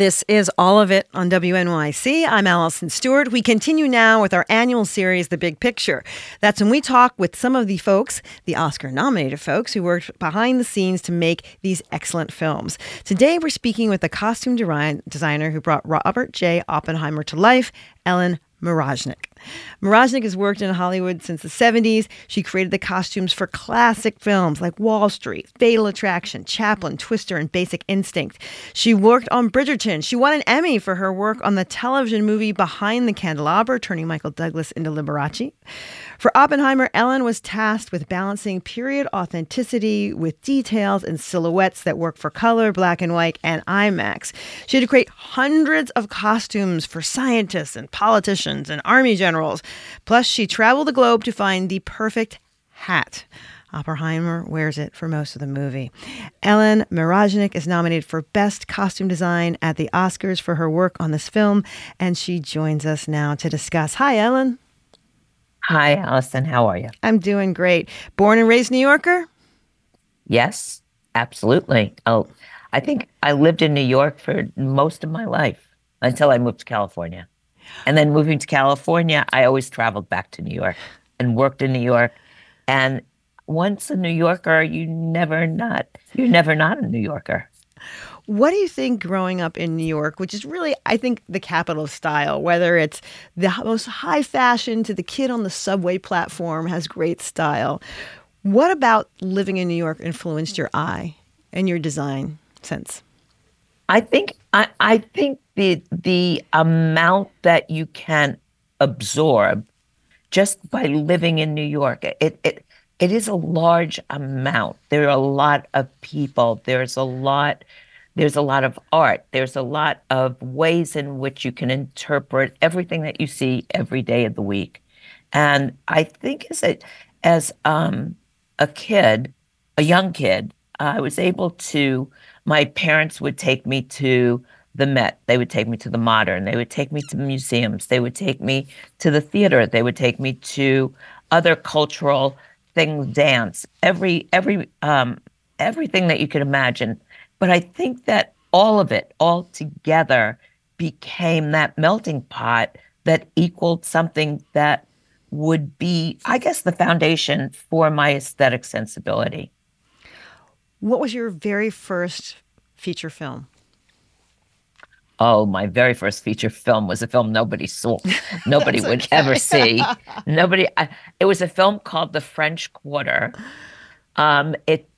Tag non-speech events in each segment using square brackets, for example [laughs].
This is all of it on WNYC. I'm Allison Stewart. We continue now with our annual series, The Big Picture. That's when we talk with some of the folks, the Oscar nominated folks, who worked behind the scenes to make these excellent films. Today, we're speaking with the costume designer who brought Robert J. Oppenheimer to life, Ellen Mirojnick. Mirojnick has worked in Hollywood since the 70s. She created the costumes for classic films like Wall Street, Fatal Attraction, Chaplin, Twister, and Basic Instinct. She worked on Bridgerton. She won an Emmy for her work on the television movie Behind the Candelabra, turning Michael Douglas into Liberace. For Oppenheimer, Ellen was tasked with balancing period authenticity with details and silhouettes that work for color, black and white, and IMAX. She had to create hundreds of costumes for scientists and politicians and army generals. Plus, she traveled the globe to find the perfect hat. Oppenheimer wears it for most of the movie. Ellen Mirojnick is nominated for Best Costume Design at the Oscars for her work on this film, and she joins us now to discuss. Hi, Ellen. Hi, Allison. How are you? I'm doing great. Born and raised New Yorker? Yes, absolutely. Oh, I think I lived in New York for most of my life until I moved to California. And then moving to California, I always traveled back to New York and worked in New York. And once a New Yorker, you never not you're never not a New Yorker. What do you think growing up in New York, which is really, I think, the capital of style, whether it's the most high fashion to the kid on the subway platform has great style. What about living in New York influenced your eye and your design sense? I think I, I think the the amount that you can absorb just by living in New York, it it it is a large amount. There are a lot of people. There's a lot there's a lot of art. There's a lot of ways in which you can interpret everything that you see every day of the week. And I think as a, as um, a kid, a young kid, I was able to. My parents would take me to the Met. They would take me to the Modern. They would take me to museums. They would take me to the theater. They would take me to other cultural things, dance, every every um, everything that you could imagine but I think that all of it, all together, became that melting pot that equaled something that would be, I guess, the foundation for my aesthetic sensibility. What was your very first feature film? Oh, my very first feature film was a film nobody saw, [laughs] nobody would okay. ever see. [laughs] Nobody. I, it was a film called The French Quarter. Um, it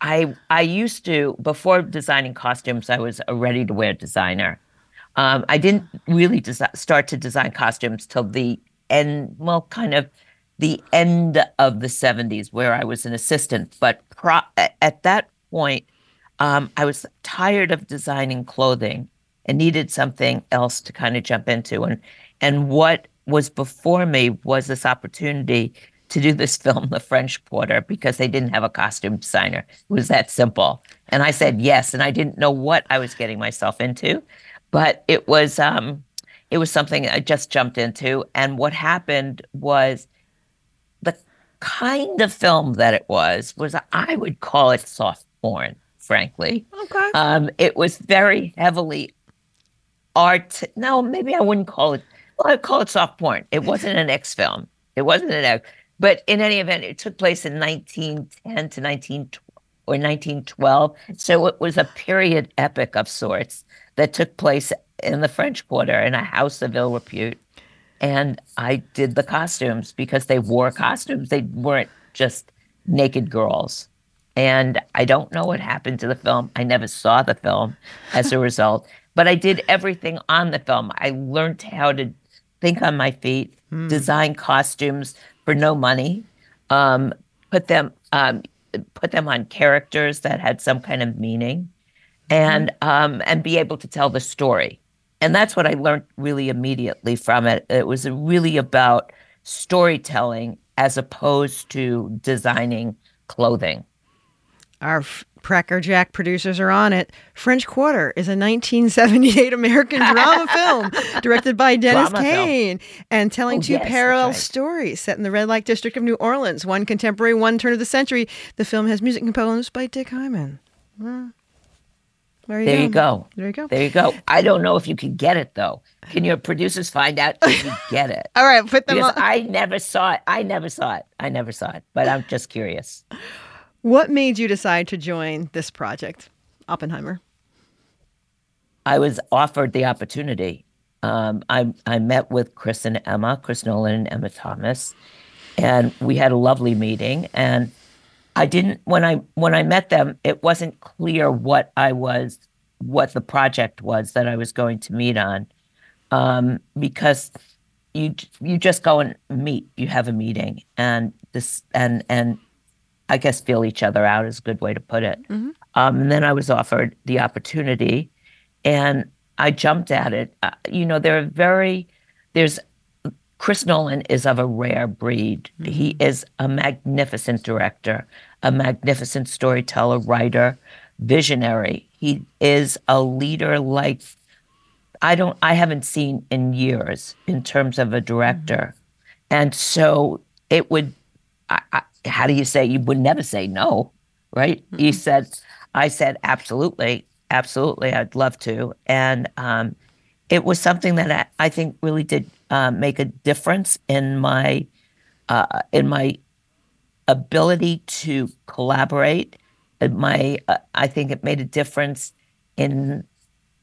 I I used to before designing costumes, I was a ready to wear designer. Um, I didn't really desi- start to design costumes till the end, well, kind of the end of the 70s, where I was an assistant. But pro- at that point, um, I was tired of designing clothing and needed something else to kind of jump into. And and what was before me was this opportunity to do this [laughs] film, The French Quarter, because they didn't have a costume designer. It was that simple. And I said yes, and I didn't know what I was getting myself into, but it was um, it was something I just jumped into. And what happened was the kind of film that it was was I would call it soft porn, frankly. Okay. Um, it was very heavily art. No, maybe I wouldn't call it. Well, I'd call it soft porn. It wasn't an X film. It wasn't an X. But in any event, it took place in 1910 to 19 or 1912. So it was a period epic of sorts that took place in the French Quarter in a house of ill repute. And I did the costumes because they wore costumes. They weren't just naked girls. And I don't know what happened to the film. I never saw the film as a result, but I did everything on the film. I learned how to think on my feet, mm. design costumes, for no money, um, put them um, put them on characters that had some kind of meaning, and mm-hmm. um, and be able to tell the story. And that's what I learned really immediately from it. It was really about storytelling as opposed to designing clothing. Our f- Cracker Jack producers are on it. French Quarter is a 1978 American [laughs] drama film directed by Dennis Drama film. Kane and telling Oh, two yes, parallel right. stories set in the red light district of New Orleans, one contemporary, one turn of the century. The film has music composed by Dick Hyman. Hmm. There you There go. you go. There you go. There you go. I don't know if you can get it though. Can your producers find out if you [laughs] get it? All right, put them Because on. I never saw it. I never saw it. I never saw it. But I'm just curious. What made you decide to join this project, Oppenheimer? I was offered the opportunity. Um, I I met with Chris and Emma, Chris Nolan and Emma Thomas, and we had a lovely meeting. And I didn't when I when I met them, it wasn't clear what I was, what the project was that I was going to meet on, um, because you you just go and meet. You have a meeting, and this and and I guess feel each other out is a good way to put it. Um, and then I was offered the opportunity, and I jumped at it. Uh, you know, there are very there's Chris Nolan is of a rare breed. He is a magnificent director, a magnificent storyteller, writer, visionary. He is a leader like I don't I haven't seen in years in terms of a director. And so it would I, I, how do you say you would never say no, right? You said I said absolutely, absolutely I'd love to. And um it was something that I, I think really did uh, make a difference in my uh, in my ability to collaborate. My uh, I think it made a difference in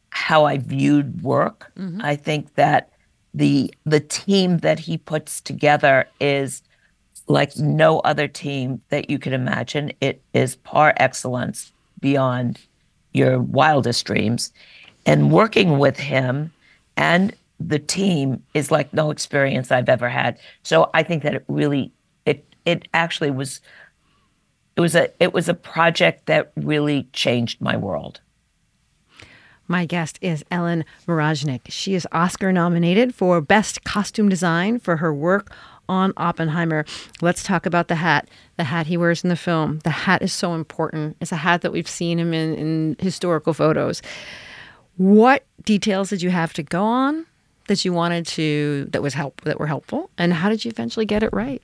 how I viewed work. I think that the the team that he puts together is like no other team that you could imagine. It is par excellence beyond your wildest dreams. And working with him and the team is like no experience I've ever had. So I think that it really it it actually was it was a it was a project that really changed my world. My guest is Ellen Mirojnick. She is Oscar nominated for Best Costume Design for her work on Oppenheimer. Let's talk about the hat. The hat he wears in the film. The hat is so important. It's a hat that we've seen him in, in historical photos. What details did you have to go on that you wanted to that was help that were helpful? And how did you eventually get it right?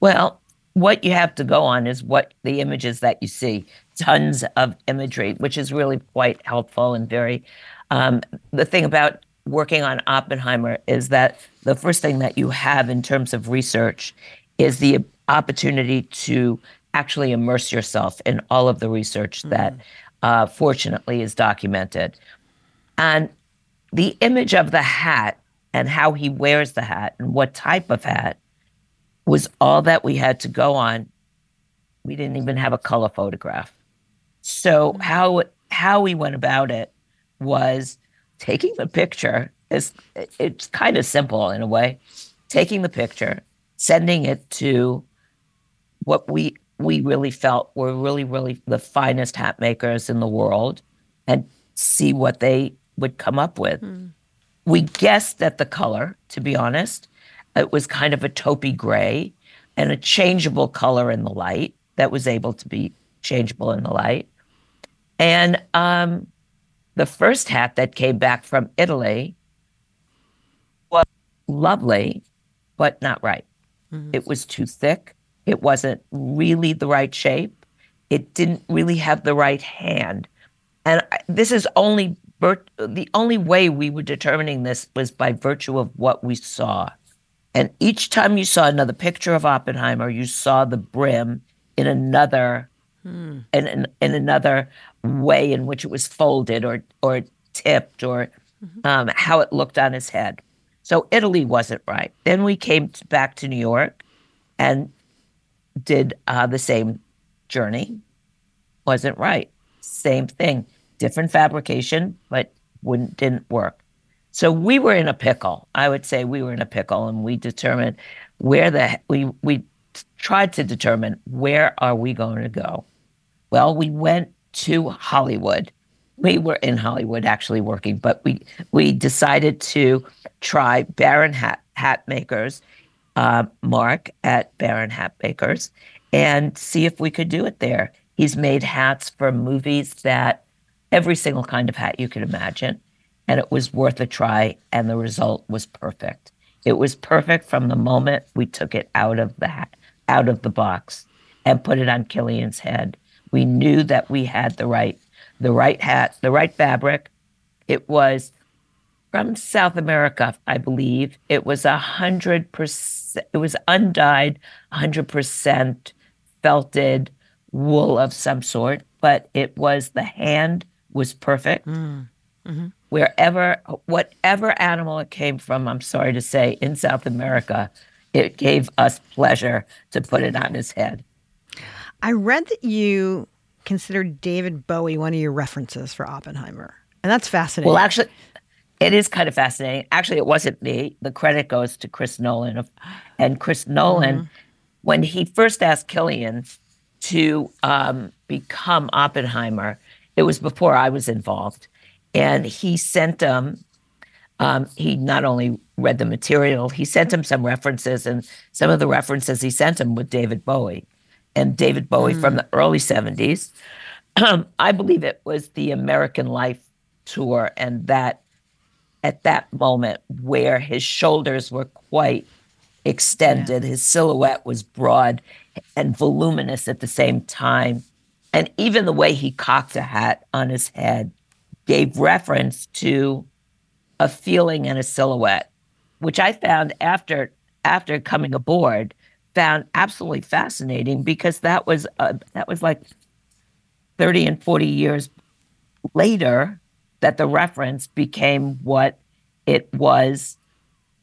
Well, what you have to go on is what the images that you see, tons of imagery, which is really quite helpful and very. Um, the thing about working on Oppenheimer is that the first thing that you have in terms of research is the opportunity to actually immerse yourself in all of the research that uh, fortunately is documented. And the image of the hat and how he wears the hat and what type of hat was all that we had to go on. We didn't even have a color photograph. So how how we went about it was taking the picture. Is it's kind of simple in a way. Taking the picture, sending it to what we we really felt were really really the finest hat makers in the world, and see what they would come up with. We guessed at the color, to be honest. It was kind of a taupey gray and a changeable color in the light that was able to be changeable in the light. And um, the first hat that came back from Italy was lovely, but not right. Mm-hmm. It was too thick. It wasn't really the right shape. It didn't really have the right hand. And I- this is only the only way we were determining this was by virtue of what we saw. And each time you saw another picture of Oppenheimer, you saw the brim in another in, in, in another way in which it was folded or or tipped or um, how it looked on his head. So Italy wasn't right. Then we came back to New York and did uh, the same journey. Wasn't right. Same thing, different fabrication, but wouldn't didn't work. So we were in a pickle. I would say we were in a pickle, and we determined where the we we tried to determine where are we going to go. Well, we went to Hollywood. We were in Hollywood actually working, but we we decided to try Baron Hat Hat Makers, uh, Mark at Baron Hat Makers, and see if we could do it there. He's made hats for movies that every single kind of hat you could imagine. And it was worth a try. And the result was perfect. It was perfect from the moment we took it out of the hat, out of the box and put it on Cillian's head. We knew that we had the right, the right hat, the right fabric. It was from South America, I believe. It was a hundred percent. It was undyed, hundred percent felted wool of some sort, but it was the hand was perfect. Mm. Mm-hmm. Wherever, whatever animal it came from, I'm sorry to say, in South America, it gave us pleasure to put it on his head. I read that you considered David Bowie one of your references for Oppenheimer. And that's fascinating. Well, actually, it is kind of fascinating. Actually, it wasn't me. The credit goes to Chris Nolan. And Chris Nolan, mm-hmm. when he first asked Cillian to um, become Oppenheimer, it was before I was involved. And he sent him, um, he not only read the material, he sent him some references, and some of the references he sent him with David Bowie. And David Bowie mm. from the early 70s. Um, I believe it was the American Life tour, and that at that moment where his shoulders were quite extended, yeah. his silhouette was broad and voluminous at the same time. And even the way he cocked a hat on his head gave reference to a feeling and a silhouette, which I found after after coming aboard found absolutely fascinating because that was uh, that was like 30 and 40 years later that the reference became what it was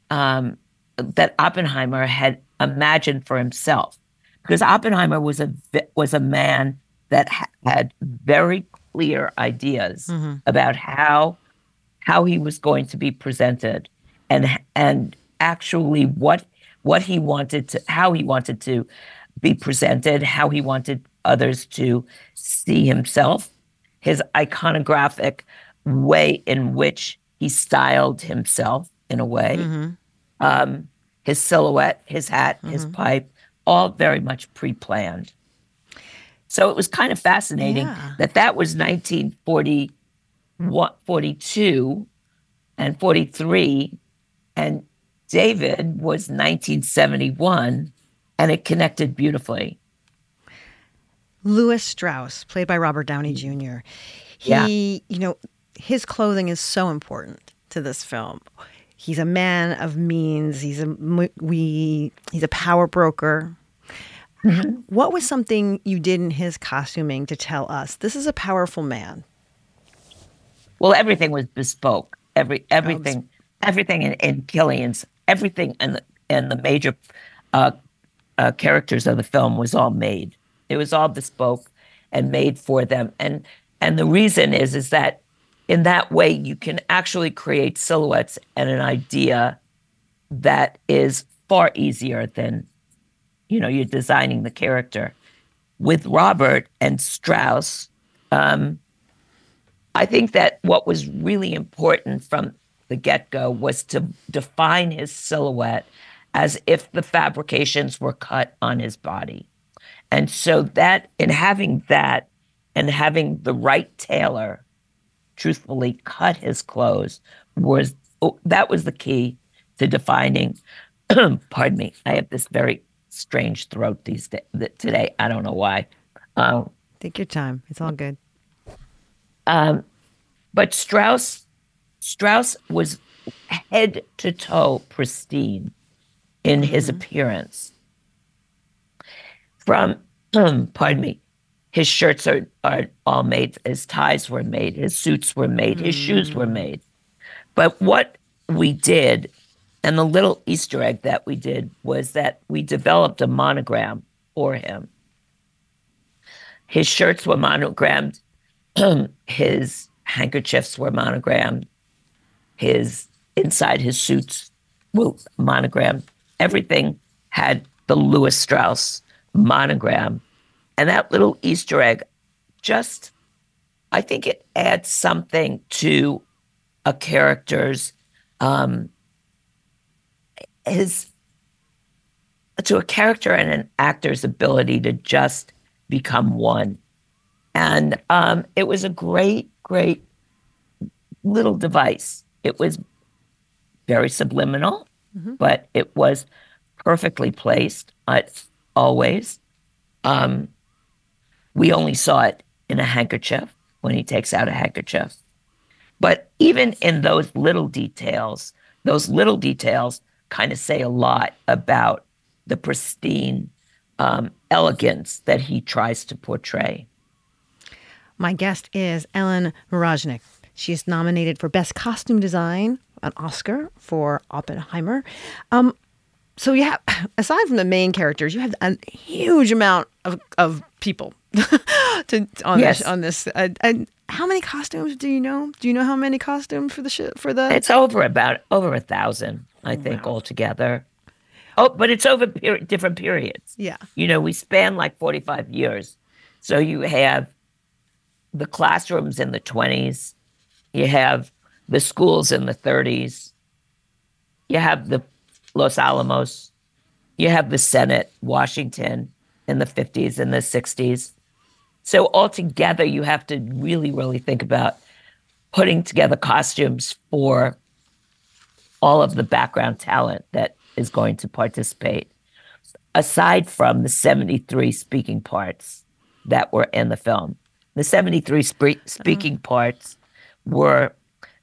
um, that Oppenheimer had imagined for himself because Oppenheimer was a was a man that had very clear ideas mm-hmm. about how how he was going to be presented and and actually what what he wanted to how he wanted to be presented how he wanted others to see himself his iconographic way in which he styled himself in a way mm-hmm. um, his silhouette his hat mm-hmm. his pipe all very much pre-planned so it was kind of fascinating yeah. that that was 1942 and 43, and David was 1971, and it connected beautifully. Lewis Strauss, played by Robert Downey Jr. He, yeah. you know, his clothing is so important to this film. He's a man of means. He's a we. He's a power broker. Mm-hmm. What was something you did in his costuming to tell us this is a powerful man? Well, everything was bespoke. Every everything, everything in, in Cillian's everything and the and the major uh, uh, characters of the film was all made. It was all bespoke and made for them. And and the reason is is that in that way you can actually create silhouettes and an idea that is far easier than you know you're designing the character with robert and strauss um, i think that what was really important from the get-go was to define his silhouette as if the fabrications were cut on his body and so that in having that and having the right tailor truthfully cut his clothes was oh, that was the key to defining [clears throat] pardon me i have this very strange throat these days. Today, I don't know why. Um, Take your time. It's all good. Um, but Strauss, Strauss was head to toe pristine in mm-hmm. his appearance. From, [clears throat] pardon me, his shirts are, are all made, his ties were made, his suits were made, his mm. shoes were mm. made. But what we did and the little Easter egg that we did was that we developed a monogram for him. His shirts were monogrammed, [clears throat] his handkerchiefs were monogrammed, his inside his suits were monogram. Everything had the Lewis Strauss monogram. And that little Easter egg just, I think it adds something to a character's um, his to a character and an actor's ability to just become one. And um, it was a great, great little device. It was very subliminal, mm-hmm. but it was perfectly placed. Uh, always. Um, we only saw it in a handkerchief when he takes out a handkerchief. But even in those little details, those little details kind of say a lot about the pristine um, elegance that he tries to portray. My guest is Ellen Mirojnick. She's nominated for Best Costume Design, an Oscar for Oppenheimer. Um, so you have, [laughs] aside from the main characters, you have a huge amount of, of people [laughs] to on yes. this. On this, uh, and how many costumes do you know? Do you know how many costumes for the sh- for the? It's over about over a thousand, I think, wow. altogether. Oh, but it's over per- different periods. Yeah, you know, we span like forty five years, so you have the classrooms in the twenties, you have the schools in the thirties, you have the Los Alamos, you have the Senate, Washington in the 50s and the 60s. So altogether, you have to really, really think about putting together costumes for all of the background talent that is going to participate, aside from the 73 speaking parts that were in the film. The 73 spe- speaking uh-huh. parts were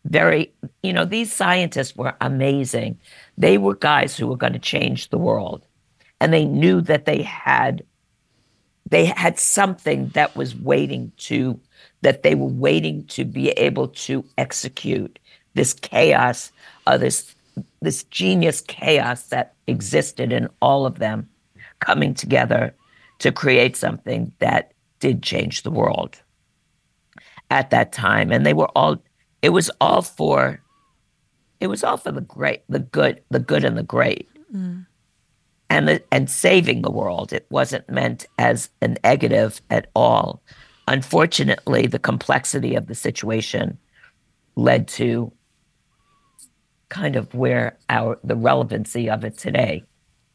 very, you know, these scientists were amazing. They were guys who were going to change the world. And they knew that they had they had something that was waiting to that they were waiting to be able to execute this chaos uh, this this genius chaos that existed in all of them coming together to create something that did change the world at that time and they were all it was all for it was all for the great the good the good and the great mm and the, and saving the world. It wasn't meant as a negative at all. Unfortunately, the complexity of the situation led to kind of where our the relevancy of it today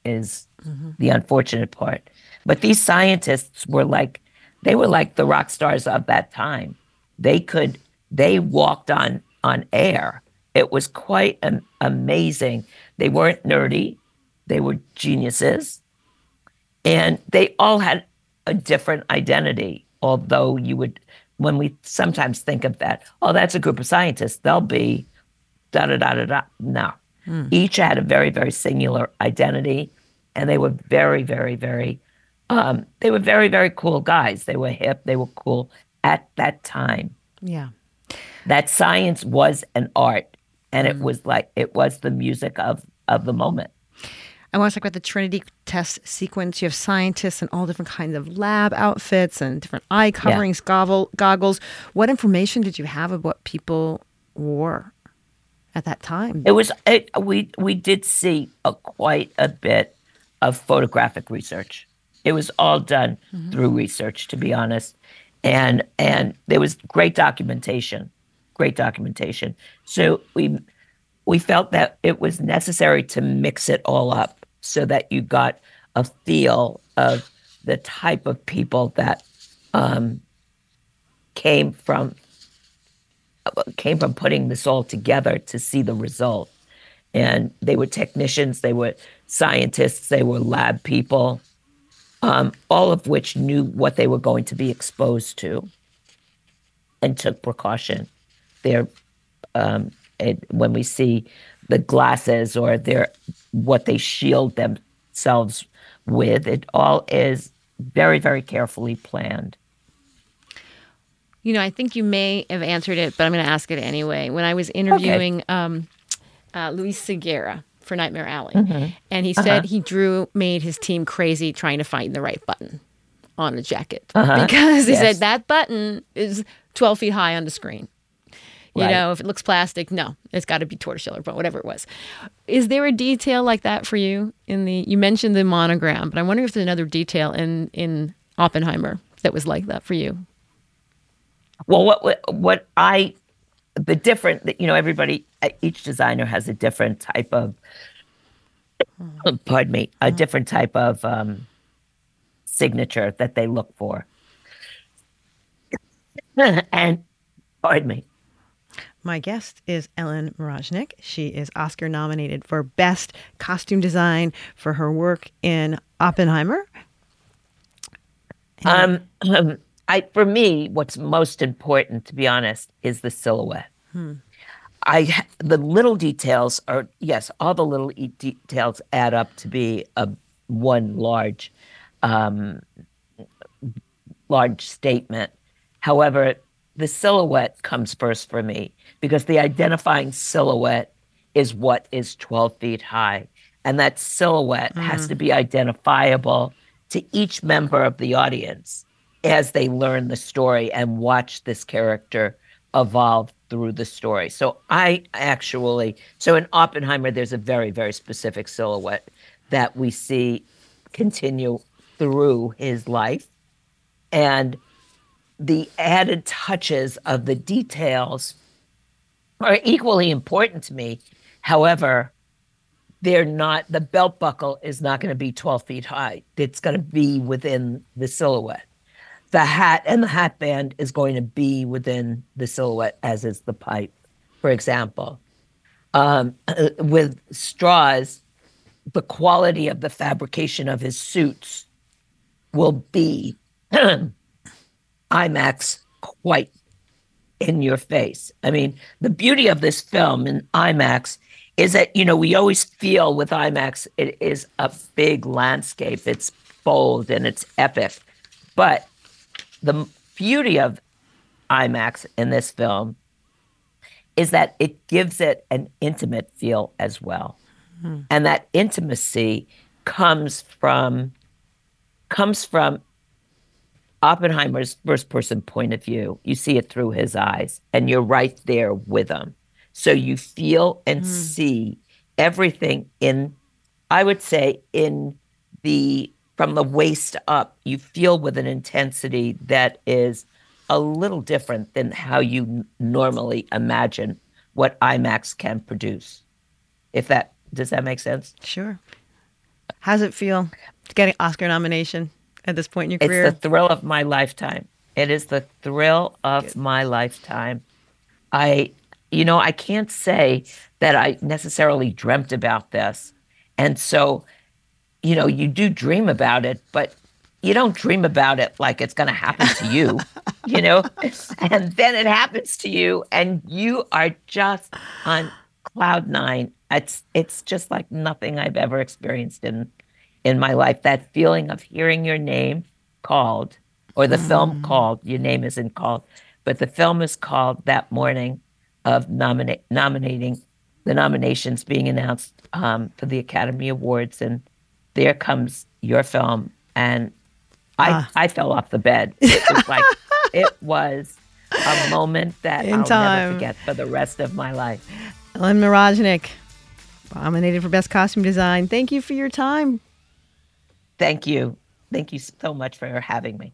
is mm-hmm. the unfortunate part. But these scientists were like they were like the rock stars of that time. They could they walked on on air. It was quite an, amazing. They weren't nerdy. They were geniuses. And they all had a different identity, although you would, when we sometimes think of that, oh, that's a group of scientists, they'll be da da da da da. No. Hmm. Each had a very, very singular identity. And they were very, very, very, um, they were very, very cool guys. They were hip, they were cool at that time. Yeah. That science was an art. And it hmm. was like, it was the music of, of the moment. I want to talk about the Trinity test sequence. You have scientists in all different kinds of lab outfits and different eye coverings, yeah. goggle, goggles. What information did you have of what people wore at that time? It was it, we we did see a, quite a bit of photographic research. It was all done mm-hmm. through research, to be honest, and and there was great documentation, great documentation. So we we felt that it was necessary to mix it all up so that you got a feel of the type of people that um, came from came from putting this all together to see the result. And they were technicians, they were scientists, they were lab people, um, all of which knew what they were going to be exposed to and took precaution. They're um, it, when we see the glasses or their what they shield themselves with, it all is very, very carefully planned. You know, I think you may have answered it, but I'm going to ask it anyway. When I was interviewing okay. um, uh, Luis Sequeira for Nightmare Alley, mm-hmm. and he said uh-huh. he drew made his team crazy trying to find the right button on the jacket uh-huh. because he yes. said that button is 12 feet high on the screen. You right. know, if it looks plastic, no, it's got to be tortoiseshell or whatever it was. Is there a detail like that for you in the? You mentioned the monogram, but I'm wondering if there's another detail in in Oppenheimer that was like that for you. Well, what what, what I the different that you know everybody each designer has a different type of pardon me, a different type of um, signature that they look for. [laughs] and pardon me. My guest is Ellen Mirojnick. She is Oscar nominated for Best Costume Design for her work in Oppenheimer. Um, [clears throat] um, I for me, what's most important, to be honest, is the silhouette. I the little details are yes, all the little e- details add up to be a one large, um, large statement. However, the silhouette comes first for me because the identifying silhouette is what is 12 feet high. And that silhouette has to be identifiable to each member of the audience as they learn the story and watch this character evolve through the story. So I actually, so in Oppenheimer, there's a very, very specific silhouette that we see continue through his life. And the added touches of the details are equally important to me. However, they're not, the belt buckle is not going to be 12 feet high. It's going to be within the silhouette. The hat and the hat band is going to be within the silhouette, as is the pipe, for example. Um, [clears throat] with Strauss, the quality of the fabrication of his suits will be [clears throat] IMAX quite in your face. I mean, the beauty of this film in IMAX is that, you know, we always feel with IMAX, it is a big landscape. It's bold and it's epic. But the beauty of IMAX in this film is that it gives it an intimate feel as well. Hmm. And that intimacy comes from comes from Oppenheimer's first person point of view. You see it through his eyes, and you're right there with him. So you feel and hmm. see everything in, I would say, in the from the waist up, you feel with an intensity that is a little different than how you normally imagine what IMAX can produce. If that does that make sense? Sure. How's it feel getting Oscar nomination at this point in your career? It's career? the thrill of my lifetime. It is the thrill of my lifetime. I, you know, I can't say that I necessarily dreamt about this. And so, you know, you do dream about it, but you don't dream about it like it's going to happen to you, [laughs] you know? And then it happens to you and you are just on cloud nine. It's it's just like nothing I've ever experienced in in my life. That feeling of hearing your name called, or the film called. Your name isn't called, but the film is called that morning of nominate nominating the nominations being announced um, for the Academy Awards, and there comes your film, and I ah. I fell off the bed. It was [laughs] like it was a moment that In I'll time. never forget for the rest of my life. Ellen Mirojnick, nominated for Best Costume Design. Thank you for your time. Thank you. Thank you so much for having me.